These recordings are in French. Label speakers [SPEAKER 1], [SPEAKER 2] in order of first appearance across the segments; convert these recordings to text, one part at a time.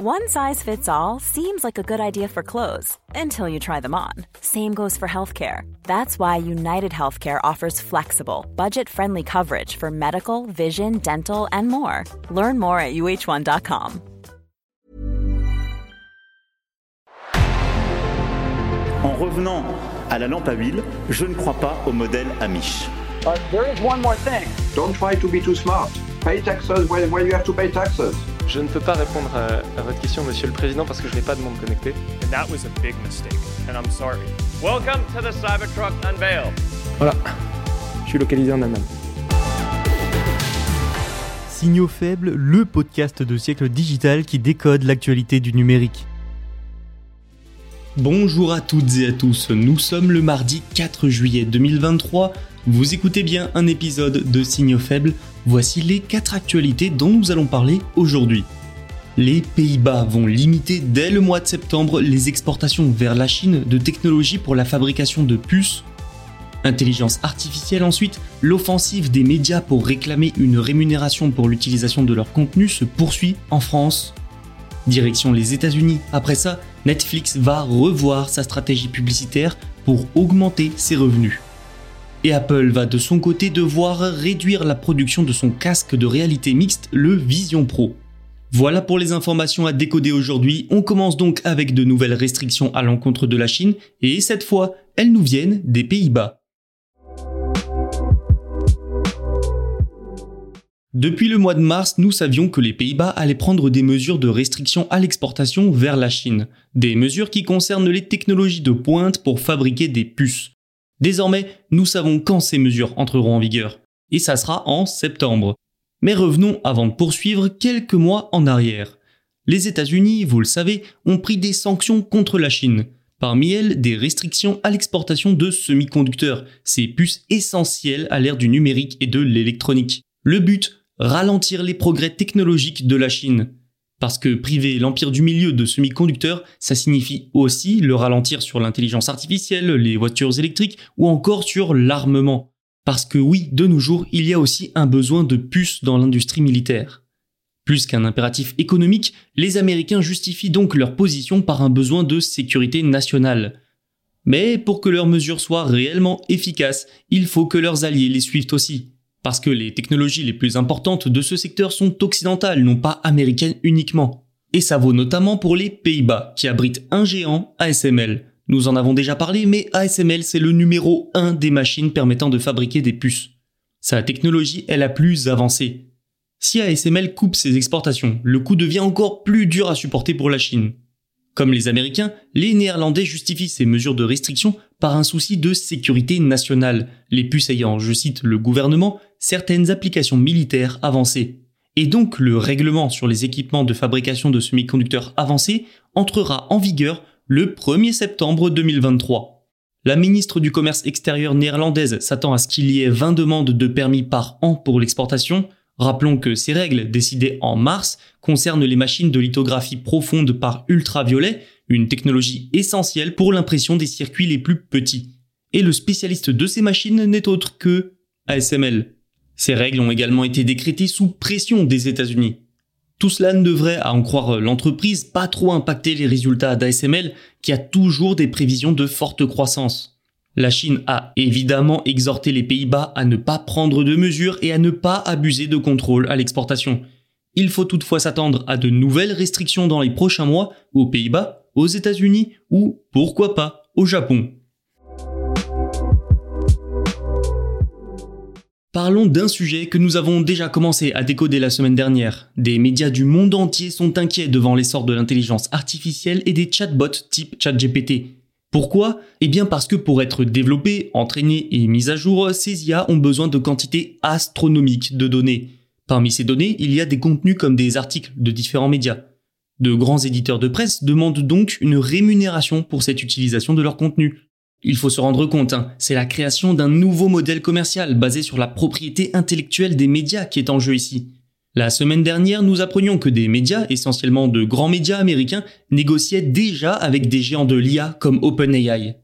[SPEAKER 1] One size fits all seems like a good idea for clothes until you try them on. Same goes for healthcare. That's why United Healthcare offers flexible, budget friendly coverage for medical, vision, dental, and more. Learn more at uh1.com.
[SPEAKER 2] En revenant à la lampe à huile, je ne crois pas au modèle Amish.
[SPEAKER 3] Uh, there is one more thing.
[SPEAKER 4] Don't try to be too smart. Pay taxes when, when you have to pay taxes.
[SPEAKER 5] Je ne peux pas répondre à, à, votre question, Monsieur le Président, parce que je n'ai pas de monde connecté.
[SPEAKER 6] And that was a big mistake, and I'm sorry. Welcome to the Cybertruck Unveil.
[SPEAKER 5] Voilà, je suis localisé en Allemagne.
[SPEAKER 7] Signaux faibles, le podcast de siècle digital qui décode l'actualité du numérique. Bonjour à toutes et à tous, nous sommes le mardi 4 juillet 2023, vous écoutez bien un épisode de Signaux faibles, voici les 4 actualités dont nous allons parler aujourd'hui. Les Pays-Bas vont limiter dès le mois de septembre les exportations vers la Chine de technologies pour la fabrication de puces. Intelligence artificielle ensuite, l'offensive des médias pour réclamer une rémunération pour l'utilisation de leur contenu se poursuit en France. Direction les États-Unis, après ça, Netflix va revoir sa stratégie publicitaire pour augmenter ses revenus. Et Apple va de son côté devoir réduire la production de son casque de réalité mixte, le Vision Pro. Voilà pour les informations à décoder aujourd'hui. On commence donc avec de nouvelles restrictions à l'encontre de la Chine, et cette fois, elles nous viennent des Pays-Bas. Depuis le mois de mars, nous savions que les Pays-Bas allaient prendre des mesures de restriction à l'exportation vers la Chine, des mesures qui concernent les technologies de pointe pour fabriquer des puces. Désormais, nous savons quand ces mesures entreront en vigueur, et ça sera en septembre. Mais revenons avant de poursuivre quelques mois en arrière. Les États-Unis, vous le savez, ont pris des sanctions contre la Chine. Parmi elles, des restrictions à l'exportation de semi-conducteurs, ces puces essentielles à l'ère du numérique et de l'électronique. Le but, ralentir les progrès technologiques de la Chine. Parce que priver l'empire du milieu de semi-conducteurs, ça signifie aussi le ralentir sur l'intelligence artificielle, les voitures électriques ou encore sur l'armement. Parce que oui, de nos jours, il y a aussi un besoin de puces dans l'industrie militaire. Plus qu'un impératif économique, les Américains justifient donc leur position par un besoin de sécurité nationale. Mais pour que leurs mesures soient réellement efficaces, il faut que leurs alliés les suivent aussi. Parce que les technologies les plus importantes de ce secteur sont occidentales, non pas américaines uniquement. Et ça vaut notamment pour les Pays-Bas, qui abritent un géant ASML. Nous en avons déjà parlé, mais ASML c'est le numéro 1 des machines permettant de fabriquer des puces. Sa technologie est la plus avancée. Si ASML coupe ses exportations, le coût devient encore plus dur à supporter pour la Chine. Comme les Américains, les Néerlandais justifient ces mesures de restriction par un souci de sécurité nationale, les puces ayant, je cite le gouvernement, certaines applications militaires avancées. Et donc le règlement sur les équipements de fabrication de semi-conducteurs avancés entrera en vigueur le 1er septembre 2023. La ministre du Commerce extérieur néerlandaise s'attend à ce qu'il y ait 20 demandes de permis par an pour l'exportation, Rappelons que ces règles, décidées en mars, concernent les machines de lithographie profonde par ultraviolet, une technologie essentielle pour l'impression des circuits les plus petits. Et le spécialiste de ces machines n'est autre que ASML. Ces règles ont également été décrétées sous pression des États-Unis. Tout cela ne devrait, à en croire l'entreprise, pas trop impacter les résultats d'ASML qui a toujours des prévisions de forte croissance. La Chine a évidemment exhorté les Pays-Bas à ne pas prendre de mesures et à ne pas abuser de contrôle à l'exportation. Il faut toutefois s'attendre à de nouvelles restrictions dans les prochains mois aux Pays-Bas, aux États-Unis ou, pourquoi pas, au Japon. Parlons d'un sujet que nous avons déjà commencé à décoder la semaine dernière. Des médias du monde entier sont inquiets devant l'essor de l'intelligence artificielle et des chatbots type ChatGPT. Pourquoi? Eh bien parce que pour être développés, entraînés et mis à jour, ces IA ont besoin de quantités astronomiques de données. Parmi ces données, il y a des contenus comme des articles de différents médias. De grands éditeurs de presse demandent donc une rémunération pour cette utilisation de leur contenu. Il faut se rendre compte, hein, c'est la création d'un nouveau modèle commercial basé sur la propriété intellectuelle des médias qui est en jeu ici. La semaine dernière, nous apprenions que des médias, essentiellement de grands médias américains, négociaient déjà avec des géants de l'IA comme OpenAI.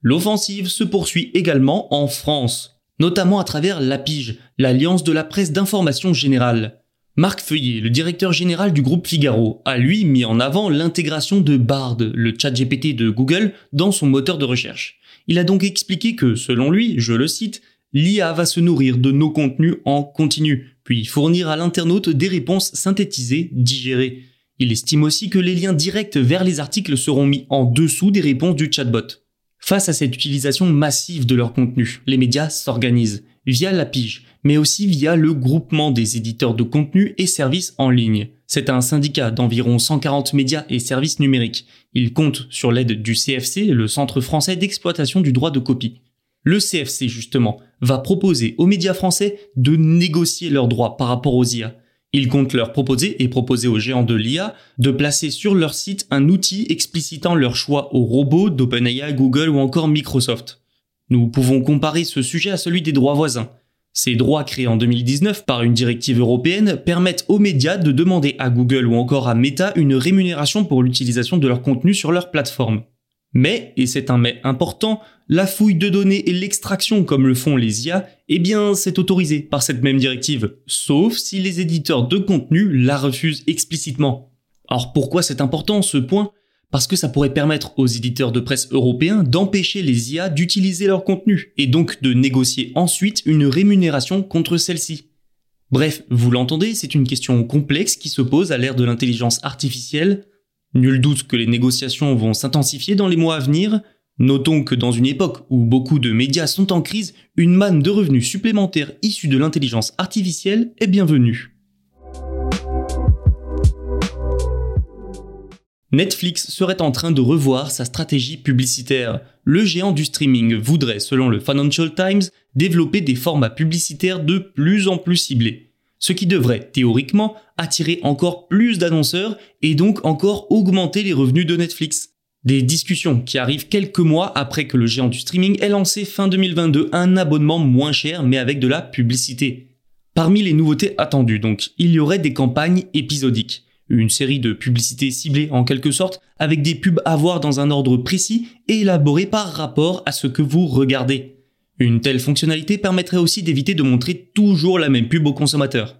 [SPEAKER 7] L'offensive se poursuit également en France, notamment à travers l'APIGE, l'Alliance de la presse d'information générale. Marc Feuillet, le directeur général du groupe Figaro, a lui mis en avant l'intégration de Bard, le chat GPT de Google, dans son moteur de recherche. Il a donc expliqué que, selon lui, je le cite, l'IA va se nourrir de nos contenus en continu, puis fournir à l'internaute des réponses synthétisées, digérées. Il estime aussi que les liens directs vers les articles seront mis en dessous des réponses du chatbot. Face à cette utilisation massive de leur contenu, les médias s'organisent via la pige, mais aussi via le groupement des éditeurs de contenu et services en ligne. C'est un syndicat d'environ 140 médias et services numériques. Il compte sur l'aide du CFC, le Centre français d'exploitation du droit de copie. Le CFC, justement, va proposer aux médias français de négocier leurs droits par rapport aux IA. Ils comptent leur proposer et proposer aux géants de l'IA de placer sur leur site un outil explicitant leur choix aux robots d'OpenAI, Google ou encore Microsoft. Nous pouvons comparer ce sujet à celui des droits voisins. Ces droits créés en 2019 par une directive européenne permettent aux médias de demander à Google ou encore à Meta une rémunération pour l'utilisation de leur contenu sur leur plateforme. Mais, et c'est un mais important, la fouille de données et l'extraction comme le font les IA, eh bien c'est autorisé par cette même directive, sauf si les éditeurs de contenu la refusent explicitement. Alors pourquoi c'est important ce point? Parce que ça pourrait permettre aux éditeurs de presse européens d'empêcher les IA d'utiliser leur contenu, et donc de négocier ensuite une rémunération contre celle-ci. Bref, vous l'entendez, c'est une question complexe qui se pose à l'ère de l'intelligence artificielle. Nul doute que les négociations vont s'intensifier dans les mois à venir, Notons que dans une époque où beaucoup de médias sont en crise, une manne de revenus supplémentaires issus de l'intelligence artificielle est bienvenue. Netflix serait en train de revoir sa stratégie publicitaire. Le géant du streaming voudrait, selon le Financial Times, développer des formats publicitaires de plus en plus ciblés. Ce qui devrait, théoriquement, attirer encore plus d'annonceurs et donc encore augmenter les revenus de Netflix. Des discussions qui arrivent quelques mois après que le géant du streaming ait lancé fin 2022 un abonnement moins cher mais avec de la publicité. Parmi les nouveautés attendues donc, il y aurait des campagnes épisodiques, une série de publicités ciblées en quelque sorte avec des pubs à voir dans un ordre précis et élaborées par rapport à ce que vous regardez. Une telle fonctionnalité permettrait aussi d'éviter de montrer toujours la même pub aux consommateurs.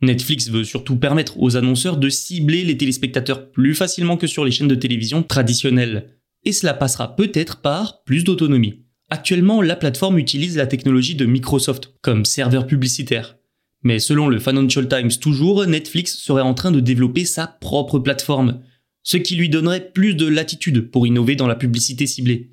[SPEAKER 7] Netflix veut surtout permettre aux annonceurs de cibler les téléspectateurs plus facilement que sur les chaînes de télévision traditionnelles. Et cela passera peut-être par plus d'autonomie. Actuellement, la plateforme utilise la technologie de Microsoft comme serveur publicitaire. Mais selon le Financial Times toujours, Netflix serait en train de développer sa propre plateforme, ce qui lui donnerait plus de latitude pour innover dans la publicité ciblée.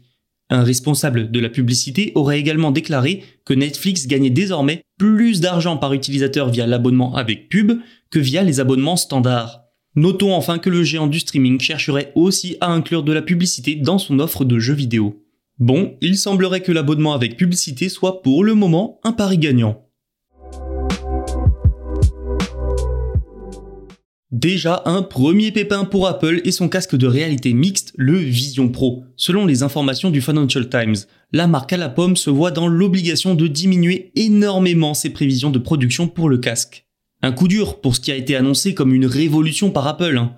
[SPEAKER 7] Un responsable de la publicité aurait également déclaré que Netflix gagnait désormais plus d'argent par utilisateur via l'abonnement avec pub que via les abonnements standards. Notons enfin que le géant du streaming chercherait aussi à inclure de la publicité dans son offre de jeux vidéo. Bon, il semblerait que l'abonnement avec publicité soit pour le moment un pari gagnant. Déjà un premier pépin pour Apple et son casque de réalité mixte, le Vision Pro. Selon les informations du Financial Times, la marque à la pomme se voit dans l'obligation de diminuer énormément ses prévisions de production pour le casque. Un coup dur pour ce qui a été annoncé comme une révolution par Apple. Hein.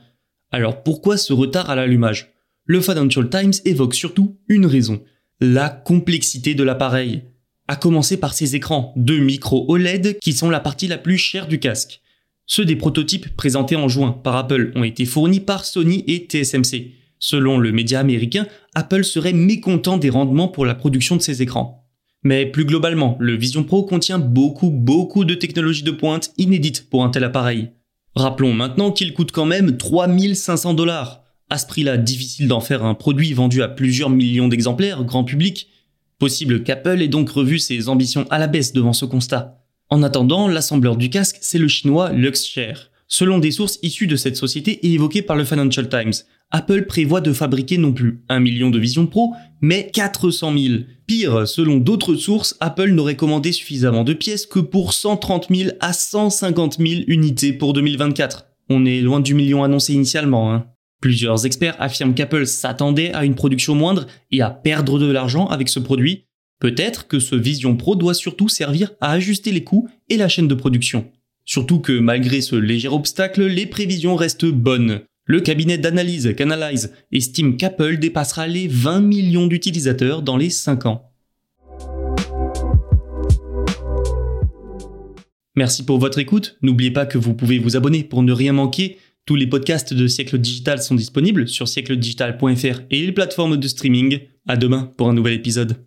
[SPEAKER 7] Alors pourquoi ce retard à l'allumage? Le Financial Times évoque surtout une raison, la complexité de l'appareil. À commencer par ses écrans, deux micro OLED qui sont la partie la plus chère du casque. Ceux des prototypes présentés en juin par Apple ont été fournis par Sony et TSMC. Selon le média américain, Apple serait mécontent des rendements pour la production de ces écrans. Mais plus globalement, le Vision Pro contient beaucoup beaucoup de technologies de pointe inédites pour un tel appareil. Rappelons maintenant qu'il coûte quand même 3500 dollars. À ce prix-là, difficile d'en faire un produit vendu à plusieurs millions d'exemplaires, grand public. Possible qu'Apple ait donc revu ses ambitions à la baisse devant ce constat. En attendant, l'assembleur du casque, c'est le chinois Luxshare. Selon des sources issues de cette société et évoquées par le Financial Times, Apple prévoit de fabriquer non plus 1 million de Vision Pro, mais 400 000. Pire, selon d'autres sources, Apple n'aurait commandé suffisamment de pièces que pour 130 000 à 150 000 unités pour 2024. On est loin du million annoncé initialement. Hein. Plusieurs experts affirment qu'Apple s'attendait à une production moindre et à perdre de l'argent avec ce produit, Peut-être que ce Vision Pro doit surtout servir à ajuster les coûts et la chaîne de production. Surtout que malgré ce léger obstacle, les prévisions restent bonnes. Le cabinet d'analyse Canalize estime qu'Apple dépassera les 20 millions d'utilisateurs dans les 5 ans. Merci pour votre écoute. N'oubliez pas que vous pouvez vous abonner pour ne rien manquer. Tous les podcasts de Siècle Digital sont disponibles sur siècledigital.fr et les plateformes de streaming. À demain pour un nouvel épisode.